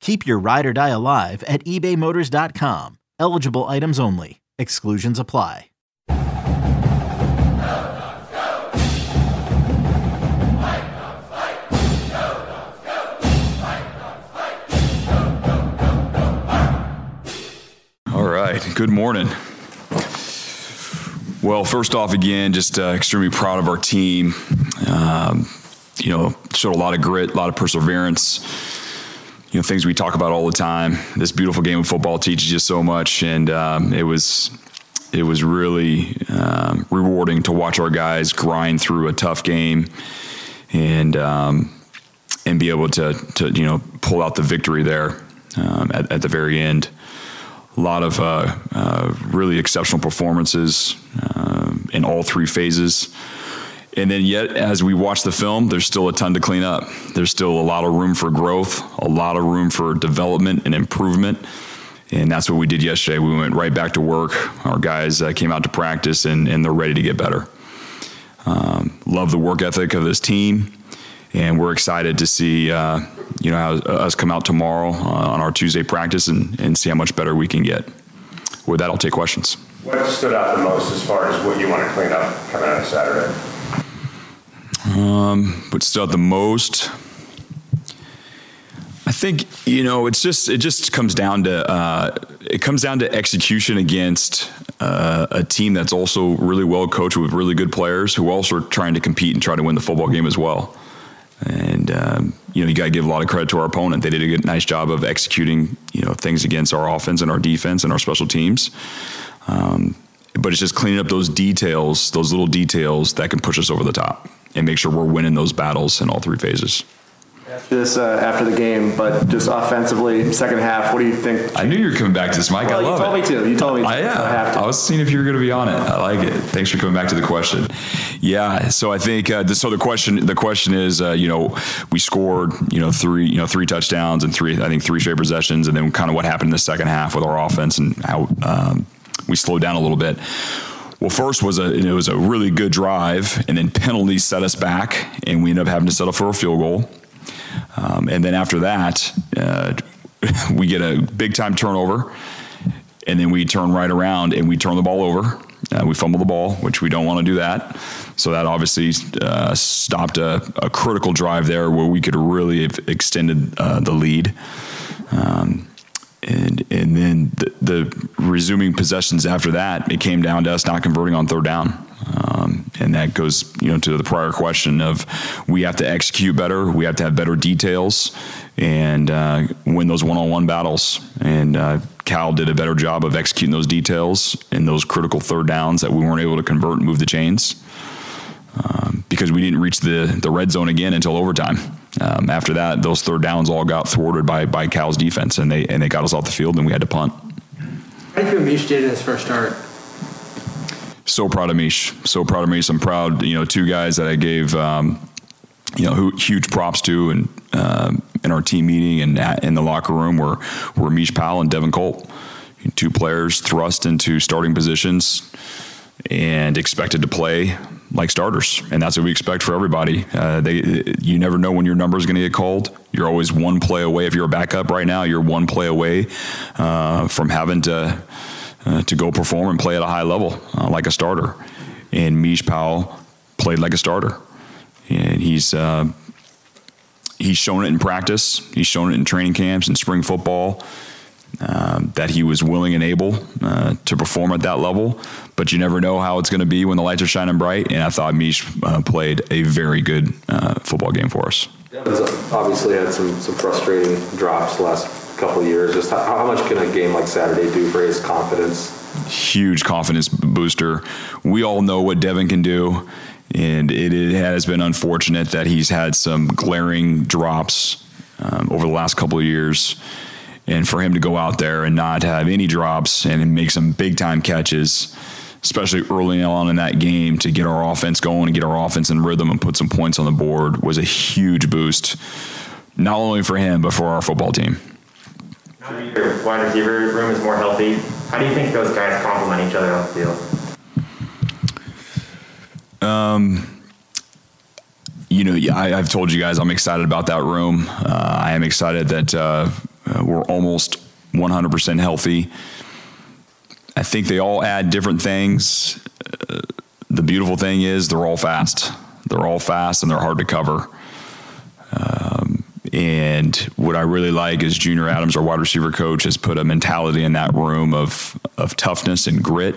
Keep your ride or die alive at ebaymotors.com. Eligible items only. Exclusions apply. All right. Good morning. Well, first off, again, just uh, extremely proud of our team. Um, you know, showed a lot of grit, a lot of perseverance. You know, things we talk about all the time. This beautiful game of football teaches you so much, and um, it was it was really um, rewarding to watch our guys grind through a tough game and um, and be able to to you know pull out the victory there um, at, at the very end a lot of uh, uh, really exceptional performances um, in all three phases. And then, yet, as we watch the film, there's still a ton to clean up. There's still a lot of room for growth, a lot of room for development and improvement. And that's what we did yesterday. We went right back to work. Our guys uh, came out to practice, and, and they're ready to get better. Um, love the work ethic of this team, and we're excited to see uh, you know, how, us come out tomorrow uh, on our Tuesday practice and, and see how much better we can get. With that, I'll take questions. What stood out the most as far as what you want to clean up coming out of Saturday? Um, what stood out the most? I think you know it's just it just comes down to uh, it comes down to execution against uh, a team that's also really well coached with really good players who also are trying to compete and try to win the football game as well. And um, you know, you got to give a lot of credit to our opponent. They did a good, nice job of executing, you know, things against our offense and our defense and our special teams. Um, but it's just cleaning up those details, those little details that can push us over the top and make sure we're winning those battles in all three phases this uh, after the game, but just offensively, second half, what do you think? I knew you were coming back to this, Mike. Well, I love you told it. me to. You told me. To, I, yeah, I, have to. I was seeing if you were going to be on it. I like it. Thanks for coming back to the question. Yeah, so I think uh, so. The question, the question is, uh, you know, we scored, you know, three, you know, three touchdowns and three, I think, three straight possessions, and then kind of what happened in the second half with our offense and how um, we slowed down a little bit. Well, first was a it was a really good drive, and then penalties set us back, and we ended up having to settle for a field goal. Um, and then after that, uh, we get a big time turnover, and then we turn right around and we turn the ball over. Uh, we fumble the ball, which we don't want to do that. So that obviously uh, stopped a, a, critical drive there where we could really have extended uh, the lead. Um, and and then the, the, resuming possessions after that, it came down to us not converting on third down. Um, and that goes, you know, to the prior question of we have to execute better, we have to have better details, and uh, win those one-on-one battles. And uh, Cal did a better job of executing those details in those critical third downs that we weren't able to convert and move the chains. Um, because we didn't reach the, the red zone again until overtime. Um, after that, those third downs all got thwarted by by Cal's defense, and they and they got us off the field, and we had to punt. How do you feel Mish did in his first start? so proud of Mish. So proud of Mish. I'm proud, you know, two guys that I gave, um, you know, huge props to and um, in our team meeting and at, in the locker room were were Mish Powell and Devin Culp, two players thrust into starting positions and expected to play like starters, and that's what we expect for everybody. Uh, they, you never know when your number is going to get called. You're always one play away. If you're a backup right now, you're one play away uh, from having to uh, to go perform and play at a high level uh, like a starter. And Mish Powell played like a starter, and he's uh, he's shown it in practice. He's shown it in training camps and spring football. Um, that he was willing and able uh, to perform at that level. But you never know how it's going to be when the lights are shining bright. And I thought Mish uh, played a very good uh, football game for us. Evans obviously had some, some frustrating drops the last couple of years. Just how, how much can a game like Saturday do for his confidence? Huge confidence booster. We all know what Devin can do. And it, it has been unfortunate that he's had some glaring drops um, over the last couple of years and for him to go out there and not have any drops and make some big time catches, especially early on in that game to get our offense going and get our offense in rhythm and put some points on the board was a huge boost, not only for him, but for our football team. Now that your wide receiver room is more healthy, how do you think those guys complement each other on the field? Um, you know, I, have told you guys I'm excited about that room. Uh, I am excited that uh, uh, we're almost 100% healthy. I think they all add different things. Uh, the beautiful thing is they're all fast. They're all fast and they're hard to cover. Um, and what I really like is Junior Adams, our wide receiver coach, has put a mentality in that room of of toughness and grit.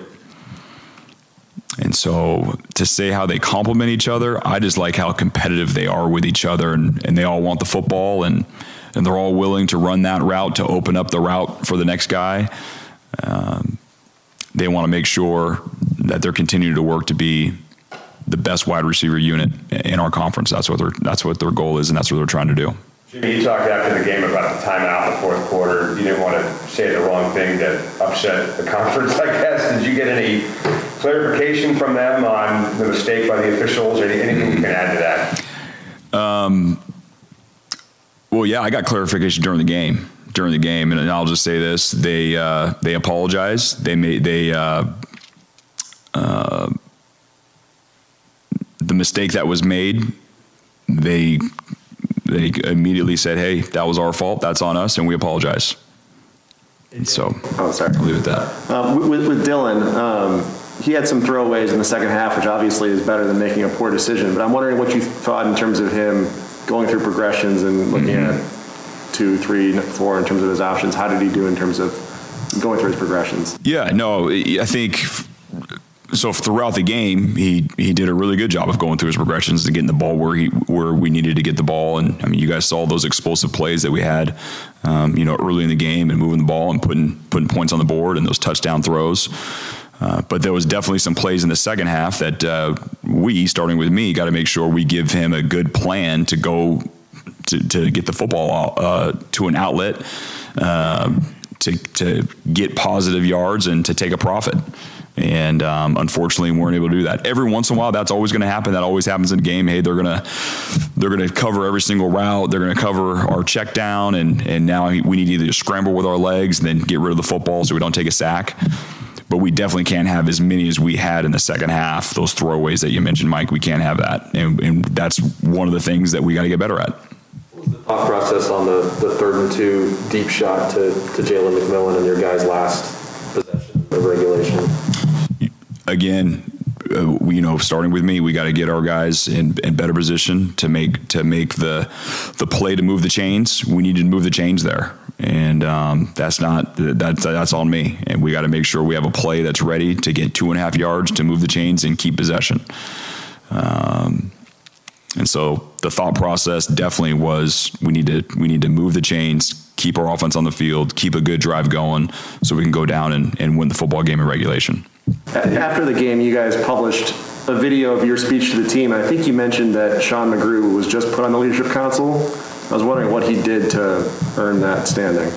And so to say how they complement each other, I just like how competitive they are with each other and, and they all want the football and and they're all willing to run that route to open up the route for the next guy. Um, they want to make sure that they're continuing to work to be the best wide receiver unit in our conference. That's what their that's what their goal is, and that's what they're trying to do. Jimmy, you talked after the game about the timeout in the fourth quarter. You didn't want to say the wrong thing that upset the conference, I guess. Did you get any clarification from them on the mistake by the officials or anything you can add to that? Um, well, yeah, I got clarification during the game. During the game, and I'll just say this: they uh, they apologized. They made they uh, uh, the mistake that was made. They they immediately said, "Hey, that was our fault. That's on us, and we apologize." And so, oh, sorry. I'll leave it at that. Um, with, with, Dylan, um, he had some throwaways in the second half, which obviously is better than making a poor decision. But I'm wondering what you thought in terms of him going through progressions and looking mm-hmm. at two, three, four in terms of his options, how did he do in terms of going through his progressions? Yeah, no, I think so throughout the game, he he did a really good job of going through his progressions and getting the ball where he where we needed to get the ball. And I mean, you guys saw those explosive plays that we had, um, you know, early in the game and moving the ball and putting putting points on the board and those touchdown throws. Uh, but there was definitely some plays in the second half that uh, we, starting with me, got to make sure we give him a good plan to go to, to get the football uh, to an outlet, um, to, to get positive yards and to take a profit. And um, unfortunately, we weren't able to do that. Every once in a while, that's always going to happen. That always happens in a game. Hey, they're gonna they're gonna cover every single route. They're gonna cover our check down, and and now we need to either scramble with our legs and then get rid of the football so we don't take a sack but we definitely can't have as many as we had in the second half. Those throwaways that you mentioned, Mike, we can't have that, and, and that's one of the things that we got to get better at. What was the thought process on the, the third and two deep shot to, to Jalen McMillan and your guys' last possession of regulation? Again, uh, we, you know, starting with me, we got to get our guys in, in, better position to make to make the the play to move the chains. We need to move the chains there, and um, that's not that's that's on me. And we got to make sure we have a play that's ready to get two and a half yards to move the chains and keep possession. Um, and so the thought process definitely was we need to we need to move the chains, keep our offense on the field, keep a good drive going, so we can go down and, and win the football game in regulation. After the game, you guys published a video of your speech to the team. I think you mentioned that Sean McGrew was just put on the leadership council. I was wondering what he did to earn that standing.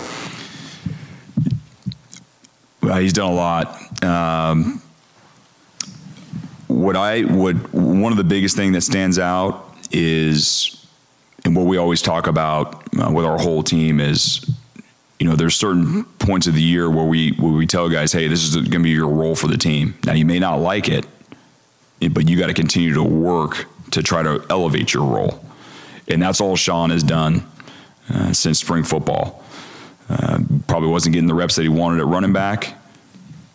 Well, he's done a lot. Um, what I would one of the biggest thing that stands out is, and what we always talk about uh, with our whole team is you know, there's certain points of the year where we where we tell guys, hey, this is going to be your role for the team. Now you may not like it, but you got to continue to work to try to elevate your role, and that's all Sean has done uh, since spring football. Uh, probably wasn't getting the reps that he wanted at running back,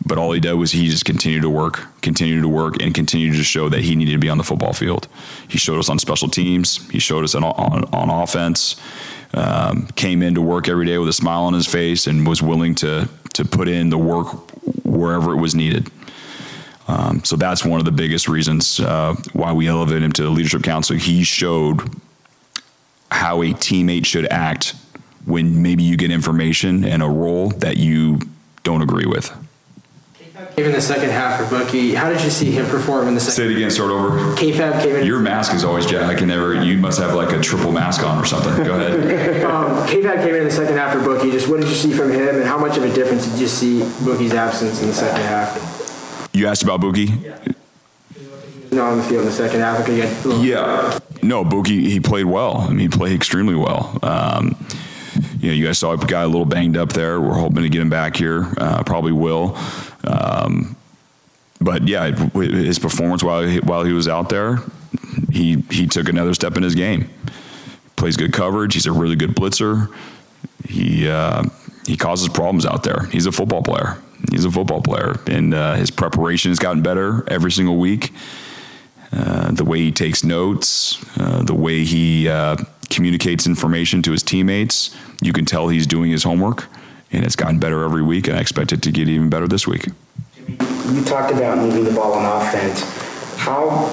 but all he did was he just continued to work, continued to work, and continued to show that he needed to be on the football field. He showed us on special teams. He showed us on, on, on offense um, came into work every day with a smile on his face and was willing to to put in the work wherever it was needed. Um, so that's one of the biggest reasons uh, why we elevated him to the leadership council. He showed how a teammate should act when maybe you get information and a role that you don't agree with. Came in the second half for Bookie. How did you see him perform in the second? Say it again. Start over. K-Fab came in. Your mask is always Jack. I can never. You must have like a triple mask on or something. Go ahead. Um, K-Fab came in the second half for Bookie. Just what did you see from him, and how much of a difference did you see Bookie's absence in the second half? You asked about Bookie. Not on the field in the second half. Okay, you had a little- Yeah. No, Bookie, he played well. I mean, he played extremely well. Um, you know, you guys saw a guy a little banged up there. We're hoping to get him back here. Uh, probably will. Um, but yeah, his performance while he, while he was out there, he he took another step in his game. Plays good coverage. He's a really good blitzer. He uh, he causes problems out there. He's a football player. He's a football player, and uh, his preparation has gotten better every single week. Uh, the way he takes notes, uh, the way he uh, communicates information to his teammates, you can tell he's doing his homework, and it's gotten better every week. And I expect it to get even better this week. You talked about moving the ball on offense. How,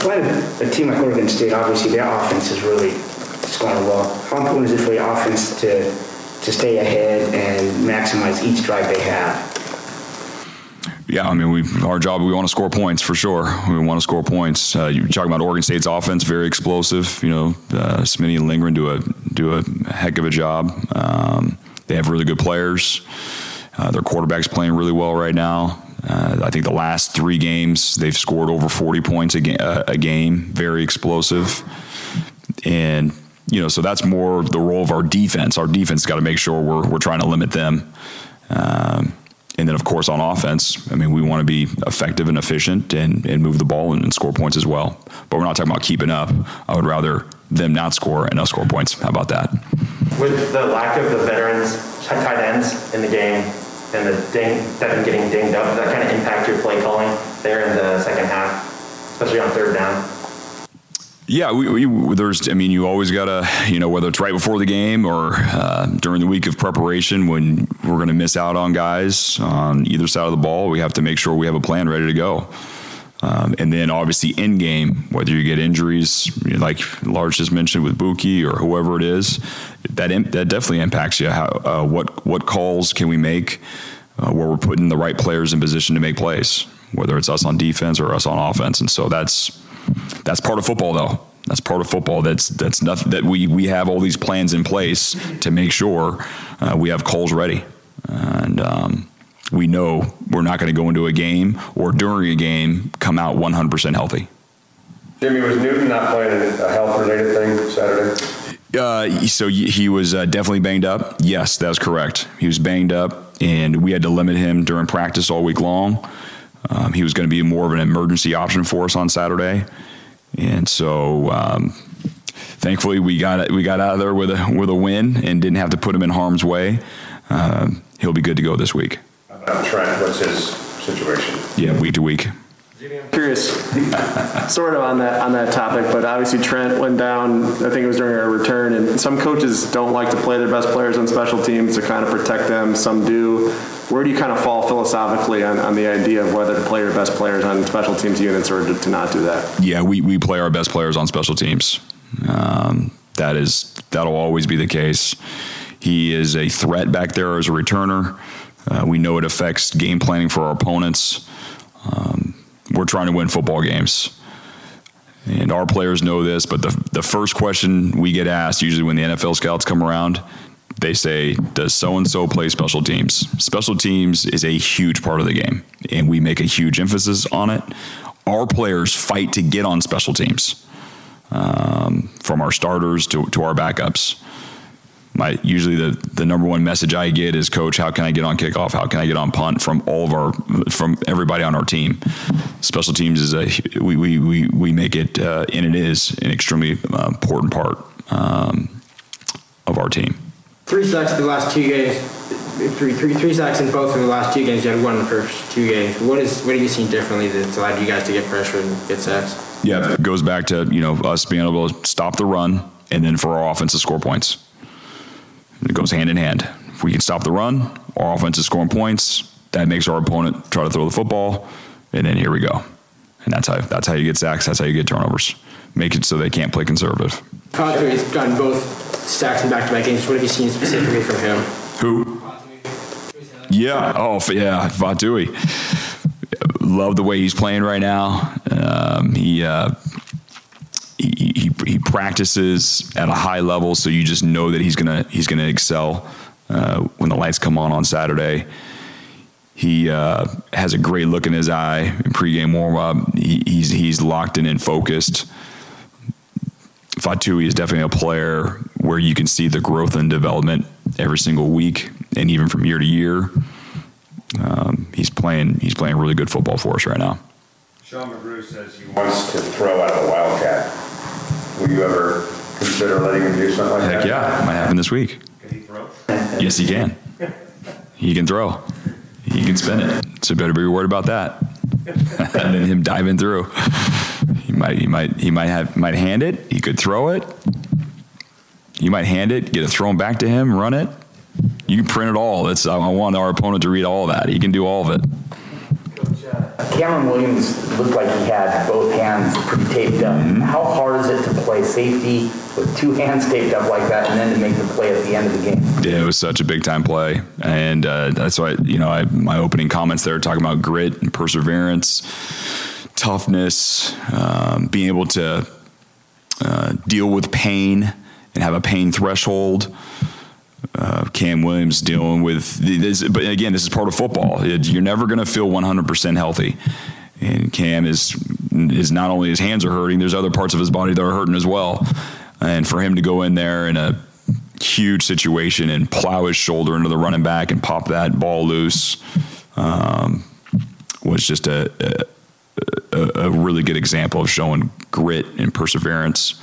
playing a team like Oregon State, obviously their offense is really scoring well. How important is it for your offense to, to stay ahead and maximize each drive they have? Yeah, I mean, we our job. We want to score points for sure. We want to score points. Uh, you're talking about Oregon State's offense, very explosive. You know, uh, Smitty and Lindgren do a do a heck of a job. Um, they have really good players. Uh, their quarterback's playing really well right now. Uh, I think the last three games they've scored over 40 points a, ga- uh, a game. Very explosive, and you know, so that's more the role of our defense. Our defense got to make sure we're we're trying to limit them. Um, and then, of course, on offense, I mean, we want to be effective and efficient and, and move the ball and, and score points as well. But we're not talking about keeping up. I would rather them not score and us score points. How about that? With the lack of the veterans, tight ends in the game, and the ding, Devin getting dinged up, that kind of impact your play calling there in the second half, especially on third down? Yeah, we, we, there's. I mean, you always gotta, you know, whether it's right before the game or uh, during the week of preparation, when we're going to miss out on guys on either side of the ball, we have to make sure we have a plan ready to go. Um, and then obviously in game, whether you get injuries, you know, like Lars just mentioned with Bookie or whoever it is, that that definitely impacts you. How uh, what what calls can we make uh, where we're putting the right players in position to make plays, whether it's us on defense or us on offense, and so that's that's part of football, though. That's part of football. That's that's nothing that we we have all these plans in place to make sure uh, we have calls ready, and um, we know we're not going to go into a game or during a game come out 100% healthy. Jimmy, was Newton not playing a health-related thing Saturday? Uh, so he he was uh, definitely banged up. Yes, that's correct. He was banged up, and we had to limit him during practice all week long. Um, he was going to be more of an emergency option for us on Saturday, and so um, thankfully we got we got out of there with a with a win and didn't have to put him in harm's way. Um, he'll be good to go this week. Uh, Trent, what's his situation? Yeah, week to week. Curious, sort of on that on that topic, but obviously Trent went down. I think it was during our return, and some coaches don't like to play their best players on special teams to kind of protect them. Some do. Where do you kind of fall philosophically on, on the idea of whether to play your best players on special teams units or to, to not do that? Yeah, we, we play our best players on special teams. Um, that is that'll always be the case. He is a threat back there as a returner. Uh, we know it affects game planning for our opponents. Um, we're trying to win football games. And our players know this, but the, the first question we get asked, usually when the NFL scouts come around, they say, Does so and so play special teams? Special teams is a huge part of the game, and we make a huge emphasis on it. Our players fight to get on special teams, um, from our starters to, to our backups my usually the the number one message I get is coach how can I get on kickoff how can I get on punt from all of our from everybody on our team special teams is a we we we, we make it uh, and it is an extremely uh, important part um, of our team Three sacks the last two games. Three, three, three sacks in both of the last two games. You had one in the first two games. What is what have you seen differently that's allowed you guys to get pressure and get sacks? yeah it goes back to you know us being able to stop the run and then for our offense to score points It goes hand in hand. If we can stop the run, our offense is scoring points. That makes our opponent try to throw the football, and then here we go. And that's how that's how you get sacks. That's how you get turnovers. Make it so they can't play conservative. Fatui has gotten both sacks in back-to-back games. What have you seen specifically from him? Who? Yeah. Oh, yeah. Fatui. Love the way he's playing right now. Um, he, uh, he, practices at a high level, so you just know that he's gonna he's gonna excel uh, when the lights come on on Saturday. He uh, has a great look in his eye in pregame warm up. He, he's he's locked in and focused. Fatui is definitely a player where you can see the growth and development every single week, and even from year to year. Um, he's playing he's playing really good football for us right now. Sean McGrew says he wants to throw out the Wildcat. Will you ever consider letting him do something like that? Heck yeah, might happen this week. Can he throw? Yes, he can. He can throw. He can spin it. So better be worried about that. and then him diving through. He might he might he might have might hand it. He could throw it. You might hand it, get it thrown back to him, run it. You can print it all. It's I want our opponent to read all that. He can do all of it. Cameron Williams looked like he had both hands pretty taped up. Mm-hmm. How hard is it to play safety with two hands taped up like that and then to make the play at the end of the game? Yeah, it was such a big time play, and uh, that's why you know I, my opening comments there talking about grit and perseverance, toughness, um, being able to uh, deal with pain and have a pain threshold. Uh, Cam Williams dealing with this, but again, this is part of football. You're never going to feel 100% healthy, and Cam is is not only his hands are hurting, there's other parts of his body that are hurting as well. And for him to go in there in a huge situation and plow his shoulder into the running back and pop that ball loose um, was just a, a, a a really good example of showing grit and perseverance.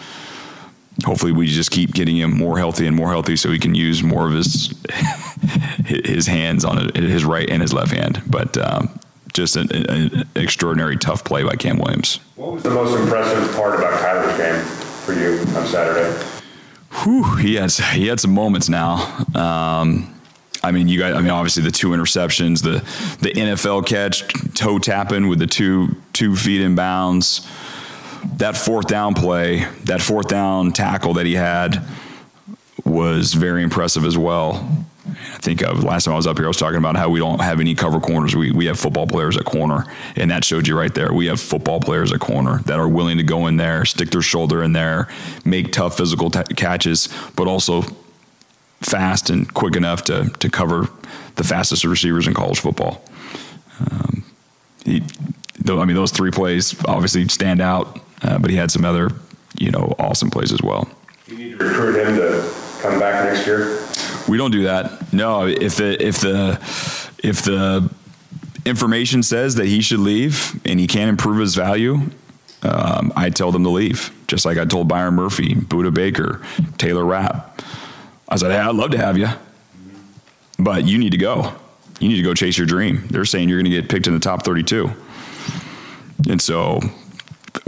Hopefully, we just keep getting him more healthy and more healthy, so he can use more of his his hands on his right and his left hand. But um, just an, an extraordinary tough play by Cam Williams. What was the most impressive part about Kyler's game for you on Saturday? Whew, he had he had some moments now. Um, I mean, you guys. I mean, obviously the two interceptions, the the NFL catch, toe tapping with the two two feet in bounds. That fourth down play, that fourth down tackle that he had was very impressive as well. I think of last time I was up here, I was talking about how we don't have any cover corners. We, we have football players at corner, and that showed you right there. We have football players at corner that are willing to go in there, stick their shoulder in there, make tough physical ta catches, but also fast and quick enough to, to cover the fastest receivers in college football. Um, he, I mean, those three plays obviously stand out, uh, but he had some other, you know, awesome plays as well. You need to recruit him to come back next year? We don't do that. No, if the if the if the information says that he should leave and he can't improve his value, um, I tell them to leave. Just like I told Byron Murphy, Budda Baker, Taylor Rapp. I said, "Hey, I'd love to have you, but you need to go. You need to go chase your dream." They're saying you're going to get picked in the top 32, and so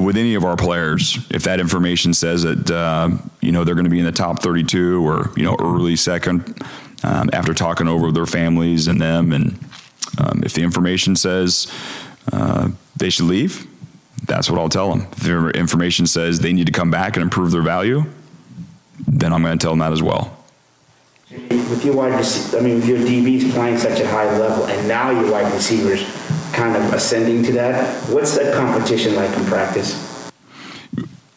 with any of our players, if that information says that uh, you know they're going to be in the top 32 or you know early second, um, after talking over their families and them, and um, if the information says uh, they should leave, that's what I'll tell them. If the information says they need to come back and improve their value, then I'm going to tell them that as well. With your wide I mean, with your DBs playing such a high level, and now your wide receivers kind of ascending to that, what's that competition like in practice?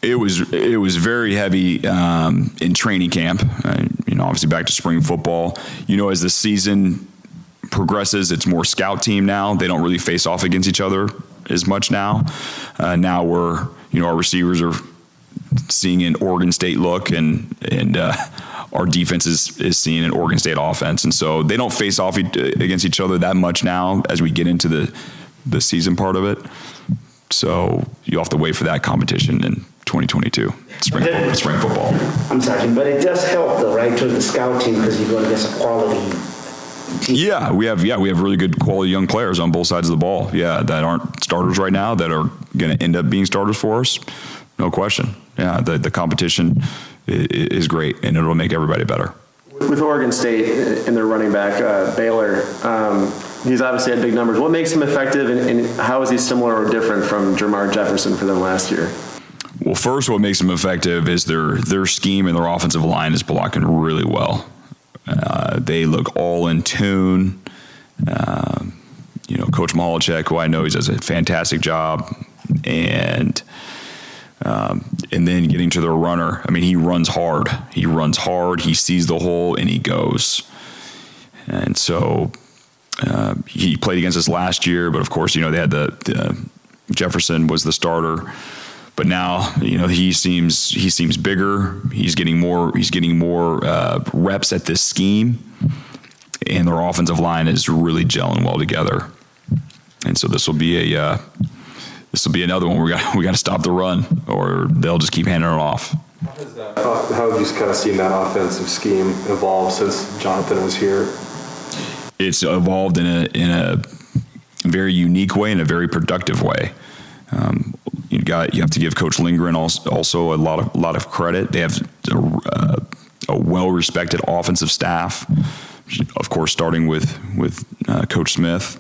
It was it was very heavy um, in training camp. Uh, you know, obviously back to spring football. You know, as the season progresses, it's more scout team now. They don't really face off against each other as much now. Uh, now we're you know our receivers are seeing an Oregon State look, and and uh, our defense is is seeing an Oregon State offense, and so they don't face off e- against each other that much now as we get into the the season part of it. So you have to wait for that competition in 2022 spring spring football. I'm sorry, but it does help though, right, to the scout team because you're going against a quality. Yeah, we have yeah we have really good quality young players on both sides of the ball. Yeah, that aren't starters right now that are going to end up being starters for us. No question. Yeah, the the competition is, great and it'll make everybody better. With Oregon State and their running back, uh, Baylor, um, he's obviously had big numbers. What makes him effective, and, and how is he similar or different from Jermar Jefferson for them last year? Well, first, what makes them effective is their their scheme and their offensive line is blocking really well. Uh, they look all in tune. Uh, you know, Coach Mahalik, who I know he does a fantastic job, and um, and then getting to the runner. I mean, he runs hard. He runs hard. He sees the hole and he goes. And so uh, he played against us last year, but of course, you know, they had the, the Jefferson was the starter but now you know he seems he seems bigger. He's getting more he's getting more uh, reps at this scheme, and their offensive line is really gelling well together. And so this will be a uh, this will be another one we got we got to stop the run, or they'll just keep handing it off. Uh, how have you kind of seen that offensive scheme evolve since Jonathan was here? It's evolved in a in a very unique way, in a very productive way. Um, you got you have to give Coach Lindgren also, also a lot of a lot of credit. They have a, uh, a well respected offensive staff, of course, starting with with uh, Coach Smith.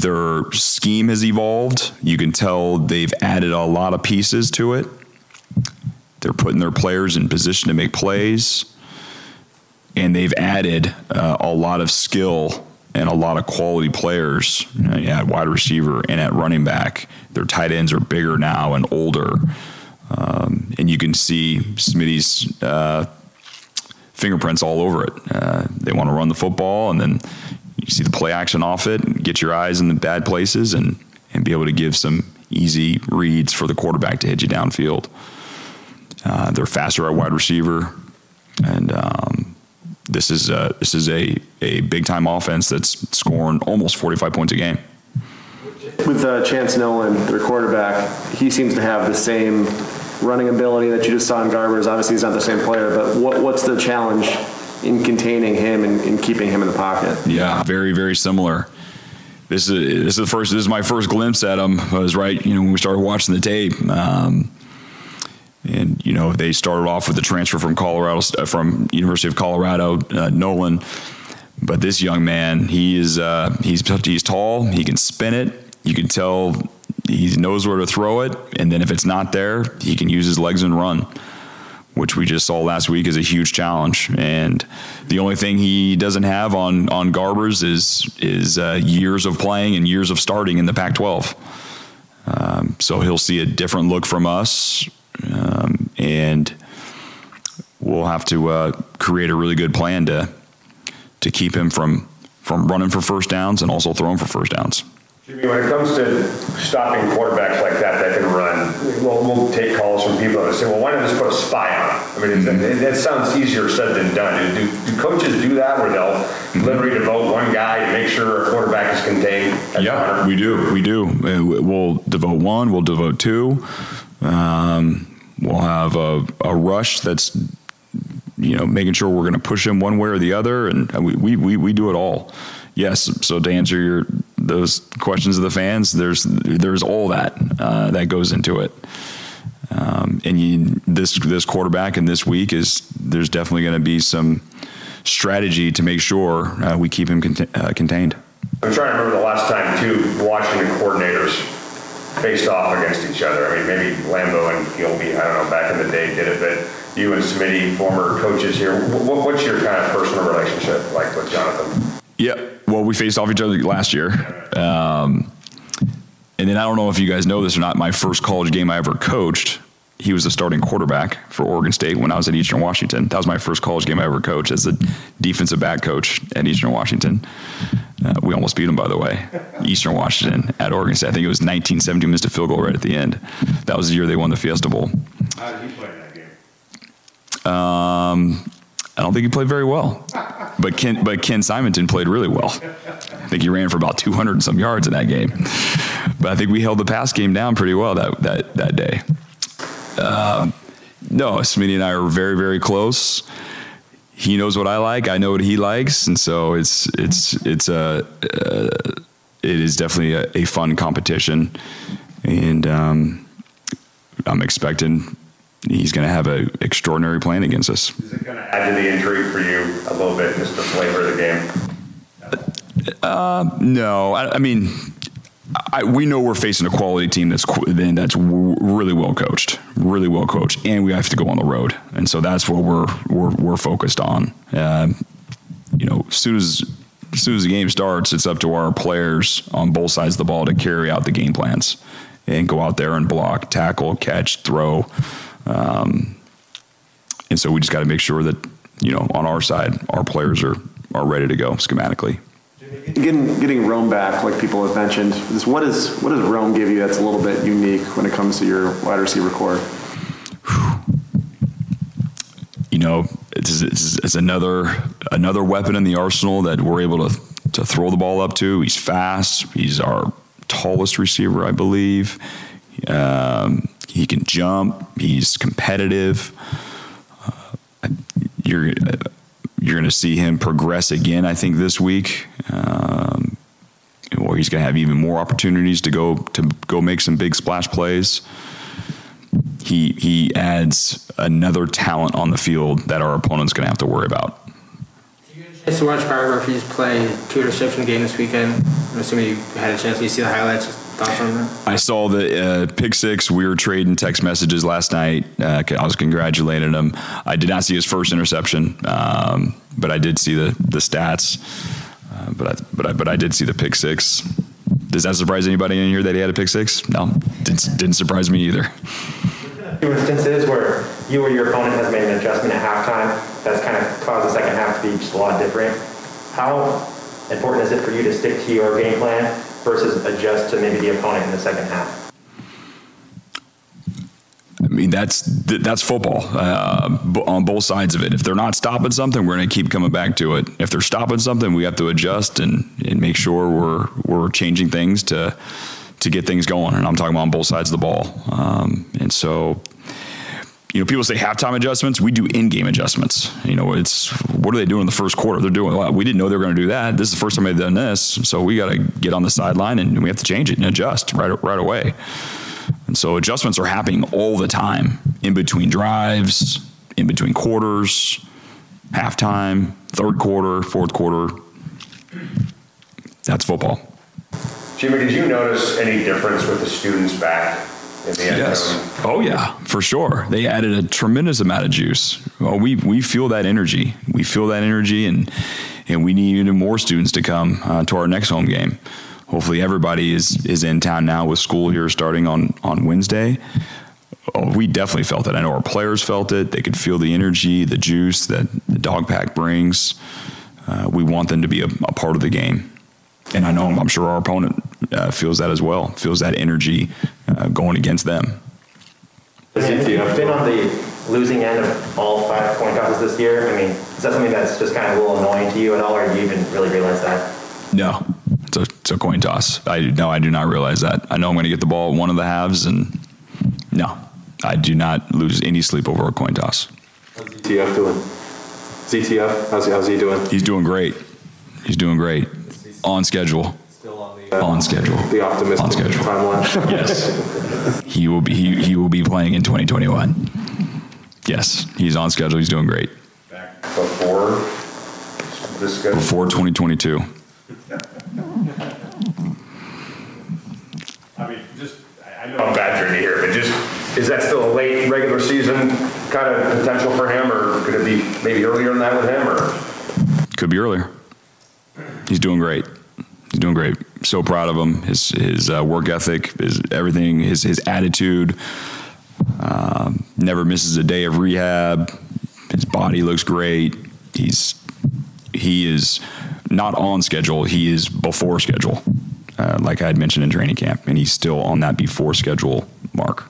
Their scheme has evolved. You can tell they've added a lot of pieces to it. They're putting their players in position to make plays, and they've added uh, a lot of skill and a lot of quality players uh, at wide receiver and at running back. Their tight ends are bigger now and older. Um, and you can see Smitty's uh, fingerprints all over it. Uh, they want to run the football, and then you see the play action off it, and get your eyes in the bad places, and and be able to give some easy reads for the quarterback to hit you downfield. Uh, they're faster at wide receiver, and um, this is a, this is a, a big time offense that's scoring almost 45 points a game. With uh, Chance Nolan, their quarterback, he seems to have the same running ability that you just saw in Garbers. Obviously, he's not the same player, but what, what's the challenge in containing him and, and keeping him in the pocket? Yeah, very, very similar. This is this is the first. This is my first glimpse at him. I was right, you know, when we started watching the tape. Um, and you know they started off with the transfer from Colorado uh, from University of Colorado uh, Nolan but this young man he is uh, he's he's tall he can spin it you can tell he knows where to throw it and then if it's not there he can use his legs and run which we just saw last week is a huge challenge. And the only thing he doesn't have on on Garbers is is uh, years of playing and years of starting in the Pac-12 um, so he'll see a different look from us. Um, and we'll have to uh, create a really good plan to to keep him from from running for first downs and also throwing for first downs. Jimmy, when it comes to stopping quarterbacks like that that can run, we'll, we'll take calls from people that say, "Well, why don't you just put a spy on him?" I mean, mm-hmm. that, sounds easier said than done. Do, do coaches do that, where they'll mm-hmm. literally devote one guy to make sure a quarterback is contained? Yeah, we do. We do. Uh, we'll devote one. We'll devote two. Um, we'll have a, a rush that's you know making sure we're going to push him one way or the other, and we, we we we do it all. Yes. So to answer your those questions of the fans, there's there's all that uh, that goes into it. Um, and you, this this quarterback in this week is there's definitely going to be some strategy to make sure uh, we keep him cont- uh, contained. I'm trying to remember the last time too Washington coordinators faced off against each other. I mean, maybe Lambeau and Gilby, I don't know, back in the day did it, but you and Smitty, former coaches here, what's your kind of personal relationship like with Jonathan? Yeah, well, we faced off each other last year. Um, and then I don't know if you guys know this or not, my first college game I ever coached he was the starting quarterback for Oregon State when I was at Eastern Washington. That was my first college game I ever coached as a defensive back coach at Eastern Washington. Uh, we almost beat him, by the way. Eastern Washington at Oregon State. I think it was 1970, missed a field goal right at the end. That was the year they won the Fiesta Bowl. How did he play in that game? Um, I don't think he played very well, but Ken, but Ken Simonton played really well. I think he ran for about 200 and some yards in that game. But I think we held the pass game down pretty well that that that day. Um, no, Smitty and I are very, very close. He knows what I like. I know what he likes, and so it's it's it's a uh, it is definitely a, a fun competition, and um, I'm expecting he's going to have an extraordinary plan against us. Is it going to add to the intrigue for you a little bit, just the flavor of the game? No, I, I mean, I, we know we're facing a quality team that's then that's w- really well coached, really well coached, and we have to go on the road, and so that's what we're we're, we're focused on. Um, you know, as soon as as soon as the game starts, it's up to our players on both sides of the ball to carry out the game plans and go out there and block, tackle, catch, throw. Um, and so we just got to make sure that you know on our side, our players are are ready to go schematically. Getting, getting Rome back, like people have mentioned, is what, is, what does Rome give you that's a little bit unique when it comes to your wide receiver corps? you know, it's, it's, it's another another weapon in the arsenal that we're able to to throw the ball up to. He's fast. He's our tallest receiver, I believe. Um, he can jump. He's competitive. Uh, you're you're going to see him progress again. I think this week. Um, or he's going to have even more opportunities to go to go make some big splash plays he he adds another talent on the field that our opponent's going to have to worry about. Chance to watch biographies play two interception game this weekend. I'm assuming you had a chance to see the highlights. Thoughts on that? I saw the uh, pick six. We were trading text messages last night. Uh, I was congratulating him. I did not see his first interception, um, but I did see the the stats. Uh, but I, but I, but I did see the pick six. Does that surprise anybody in here that he had a pick six? No, didn't, didn't surprise me either. few instances where you or your opponent has made an adjustment at halftime that's kind of caused the second half to be just a lot different. How important is it for you to stick to your game plan versus adjust to maybe the opponent in the second half? I mean, that's that's football uh, on both sides of it. If they're not stopping something, we're going to keep coming back to it. If they're stopping something, we have to adjust and, and make sure we're we're changing things to to get things going. And I'm talking about on both sides of the ball. Um, and so, you know, people say halftime adjustments. We do in-game adjustments. You know, it's what are they doing in the first quarter? They're doing. Well, we didn't know they were going to do that. This is the first time they've done this, so we got to get on the sideline and we have to change it and adjust right right away. And so adjustments are happening all the time in between drives, in between quarters, halftime, third quarter, fourth quarter. That's football. Jimmy, did you notice any difference with the students back in the end Yes. Oh yeah, for sure. They added a tremendous amount of juice. Well, we we feel that energy. We feel that energy, and and we need even more students to come uh, to our next home game. Hopefully, everybody is is in town now with school here starting on on Wednesday. Oh, we definitely felt it. I know our players felt it. They could feel the energy, the juice that the Dawg Pack brings. Uh, we want them to be a, a part of the game, and I know I'm sure our opponent uh, feels that as well. Feels that energy uh, going against them. I mean, you've been on the losing end of all five coin tosses this year. I mean, is that something that's just kind of a little annoying to you at all, or do you even really realize that? No, it's a, it's a coin toss. I no, I do not realize that. I know I'm going to get the ball at one of the halves, and no, I do not lose any sleep over a coin toss. How's ZTF doing? ZTF, how's he, how's he doing? He's doing great. He's doing great. On schedule. On schedule. The optimistic On schedule. timeline. Yes. he will be he, he will be playing in 2021. Yes, he's on schedule. He's doing great. Back before this good? Before 2022. I mean, just, I I know I'm badgering you here, but just, is that still a late regular season kind of potential for him, or could it be maybe earlier than that with him, or? Could be earlier. He's doing great. He's doing great. So proud of him. His his uh, work ethic, his everything, his his attitude. Um, never misses a day of rehab. His body looks great. He's he is not on schedule. He is before schedule, uh, like I had mentioned in training camp, and he's still on that before schedule mark.